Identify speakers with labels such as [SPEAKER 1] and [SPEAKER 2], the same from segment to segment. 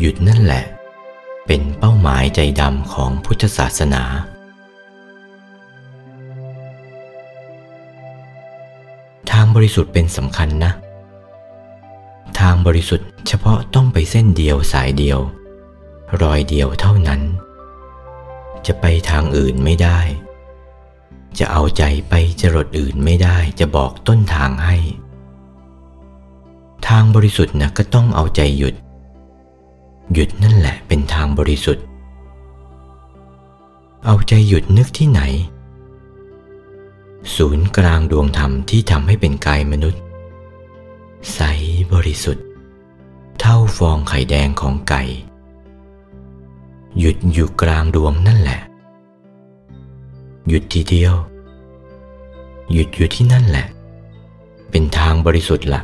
[SPEAKER 1] หยุดนั่นแหละ เป็นเป้าหมายใจดำของพุทธศาสนาทางบริสุทธิ์เป็นสำคัญนะ ทางบริสุทธิ์เฉพาะต้องไปเส้นเดียวสายเดียว รอยเดียวเท่านั้น จะไปทางอื่นไม่ได้ จะเอาใจไปจรดอื่นไม่ได้จะบอกต้นทางให้ ทางบริสุทธิ์นะก็ต้องเอาใจหยุด หยุดนั่นแหละเป็นทางบริสุทธิ์ เอาใจหยุดนึกที่ไหน ศูนย์กลางดวงธรรมที่ทำให้เป็นกายมนุษย์ ใสบริสุทธิ์ เท่าฟองไข่แดงของไก่ หยุดอยู่กลางดวงนั่นแหละ หยุดทีเดียว หยุดอยู่ที่นั่นแหละ เป็นทางบริสุทธิ์ละ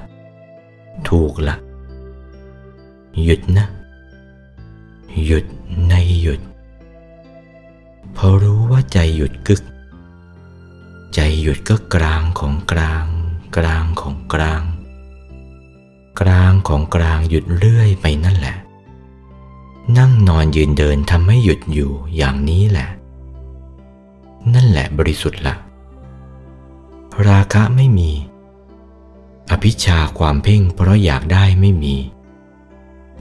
[SPEAKER 1] ถูกละหยุดนะ หยุดในหยุด พอรู้ว่าใจหยุดกึก ใจหยุดก็กลางของกลาง กลางของกลาง กลางของกลางหยุดเรื่อยไปนั่นแหละ นั่งนอนยืนเดินทำให้หยุดอยู่อย่างนี้แหละ นั่นแหละบริสุทธิ์ละราคะไม่มี อภิชาความเพ่งเพราะอยากได้ไม่มี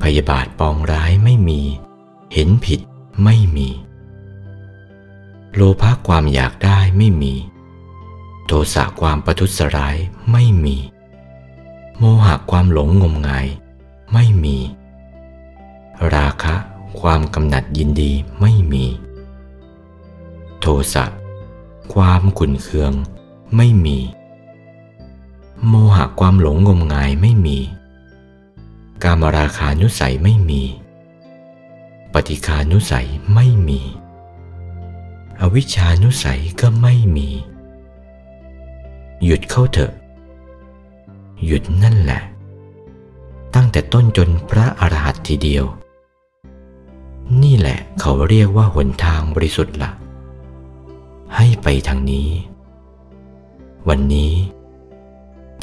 [SPEAKER 1] พยาบาทปองร้ายไม่มี เห็นผิดไม่มี โลภะความอยากได้ไม่มี โทสะความประทุษร้ายไม่มี โมหะความหลงงมงาย ไม่มี ราคะความกำหนัดยินดีไม่มี โทสะความขุนเคืองไม่มี โมหะความหลงงมงายไม่มี กามราคานุสัยไม่มี ปฏิคานุสัยไม่มี อวิชานุสัยก็ไม่มี หยุดเข้าเถอะ หยุดนั่นแหละ ตั้งแต่ต้นจนพระอรหันต์ทีเดียว นี่แหละเขาเรียกว่าหนทางบริสุทธิ์ละให้ไปทางนี้ วันนี้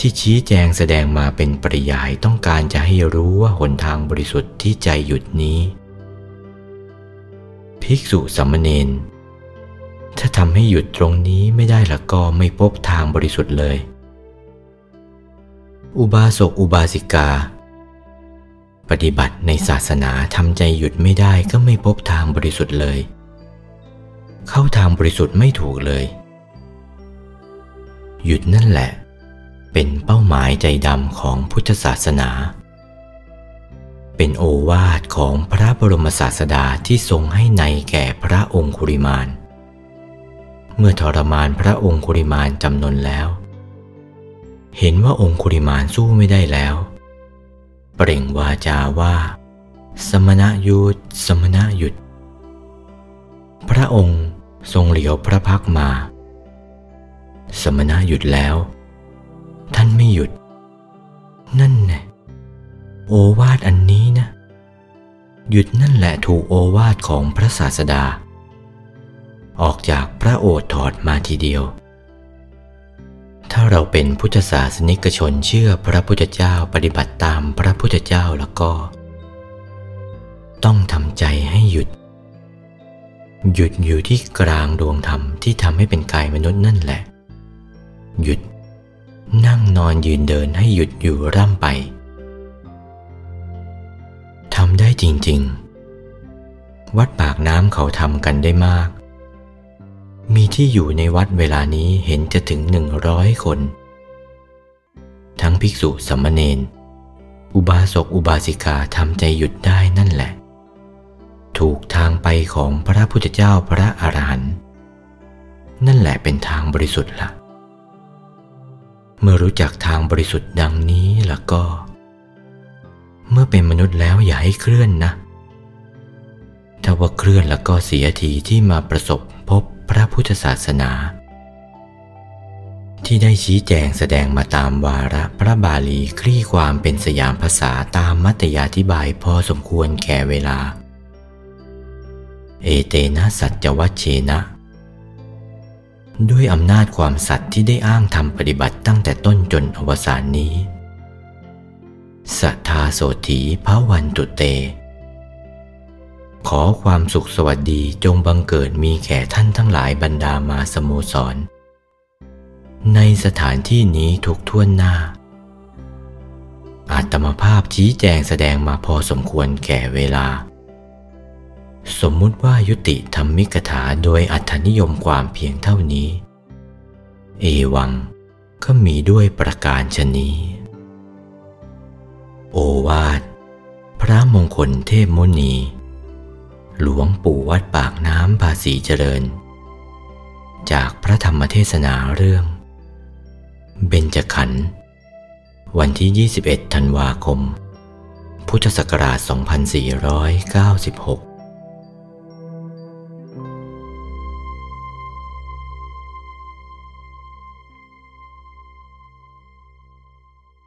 [SPEAKER 1] ที่ชี้แจงแสดงมาเป็นปริยายต้องการจะให้รู้ว่าหนทางบริสุทธิ์ที่ใจหยุดนี้ ภิกษุสัมมเนนถ้าทำให้หยุดตรงนี้ไม่ได้ละก็ไม่พบทางบริสุทธิ์เลย อุบาสกอุบาสิกา ปฏิบัติในศาสนาทำใจหยุดไม่ได้ก็ไม่พบทางบริสุทธิ์เลย เข้าทางบริสุทธิ์ไม่ถูกเลย หยุดนั่นแหละ เป็นเป้าหมายใจดำของพุทธศาสนา เป็นโอวาทของพระบรมศาสดาที่ทรงให้ในแก่พระองคุริมานเมื่อทรมานพระองคุริมานจำนนแล้ว เห็นว่าองคุริมานสู้ไม่ได้แล้ว เปล่งวาจาว่า สมณะหยุดสมณะหยุด พระองค์ทรงเหลียวพระพักตร์มา สมณะหยุดแล้ว ท่านไม่หยุด นั่นแน่โอวาทอันนี้นะ หยุดนั่นแหละถูกโอวาทของพระศาสดา ออกจากพระโอษถอดมาทีเดียว ถ้าเราเป็นพุทธศาสนิกชนเชื่อพระพุทธเจ้าปฏิบัติตามพระพุทธเจ้าแล้วก็ ต้องทำใจให้หยุด หยุดอยู่ที่กลางดวงธรรมที่ทำให้เป็นกายมนุษย์นั่นแหละ หยุด นั่งนอนยืนเดินให้หยุดอยู่ร่ำไป ทำได้จริง ๆ วัดปากน้ำเขาทำกันได้มาก มีที่อยู่ในวัดเวลานี้เห็นจะถึงหนึ่งร้อยคน ทั้งภิกษุสัมมเนนอุบาสกอุบาสิกาทำใจหยุดได้นั่นแหละ ถูกทางไปของพระพุทธเจ้าพระอรหันต์นั่นแหละเป็นทางบริสุทธิ์ละ เมื่อรู้จักทางบริสุทธิ์ดังนี้แล้วก็ เมื่อเป็นมนุษย์แล้วอย่าให้เคลื่อนนะ ถ้าว่าเคลื่อนแล้วก็เสียทีที่มาประสบพบพระพุทธศาสนา ที่ได้ชี้แจงแสดงมาตามวาระพระบาลีคลี่ความเป็นสยามภาษาตามมัตยาธิบายพอสมควรแก่เวลา เอเตนะสัจวัชเชนะ ด้วยอำนาจความสัตย์ที่ได้อ้างทำปฏิบัติตั้งแต่ต้นจนอวสานนี้ สัทธาโสถีพระวันตุเต ขอความสุขสวัสดีจงบังเกิดมีแก่ท่านทั้งหลายบรรดามาสโมสร ในสถานที่นี้ทุกท่วนหน้า อาตมาภาพชี้แจงแสดงมาพอสมควรแก่เวลา สมมุติว่ายุติธรรมิกถาโดยอัธนิยมความเพียงเท่านี้ เอวังก็มีด้วยประการชนี้ โอวาท พระมงคลเทพมุนี หลวงปู่วัดปากน้ำภาษีเจริญ จากพระธรรมเทศนาเรื่อง เบญจขันธ์วันที่ 21 ธันวาคม พุทธศักราช 2496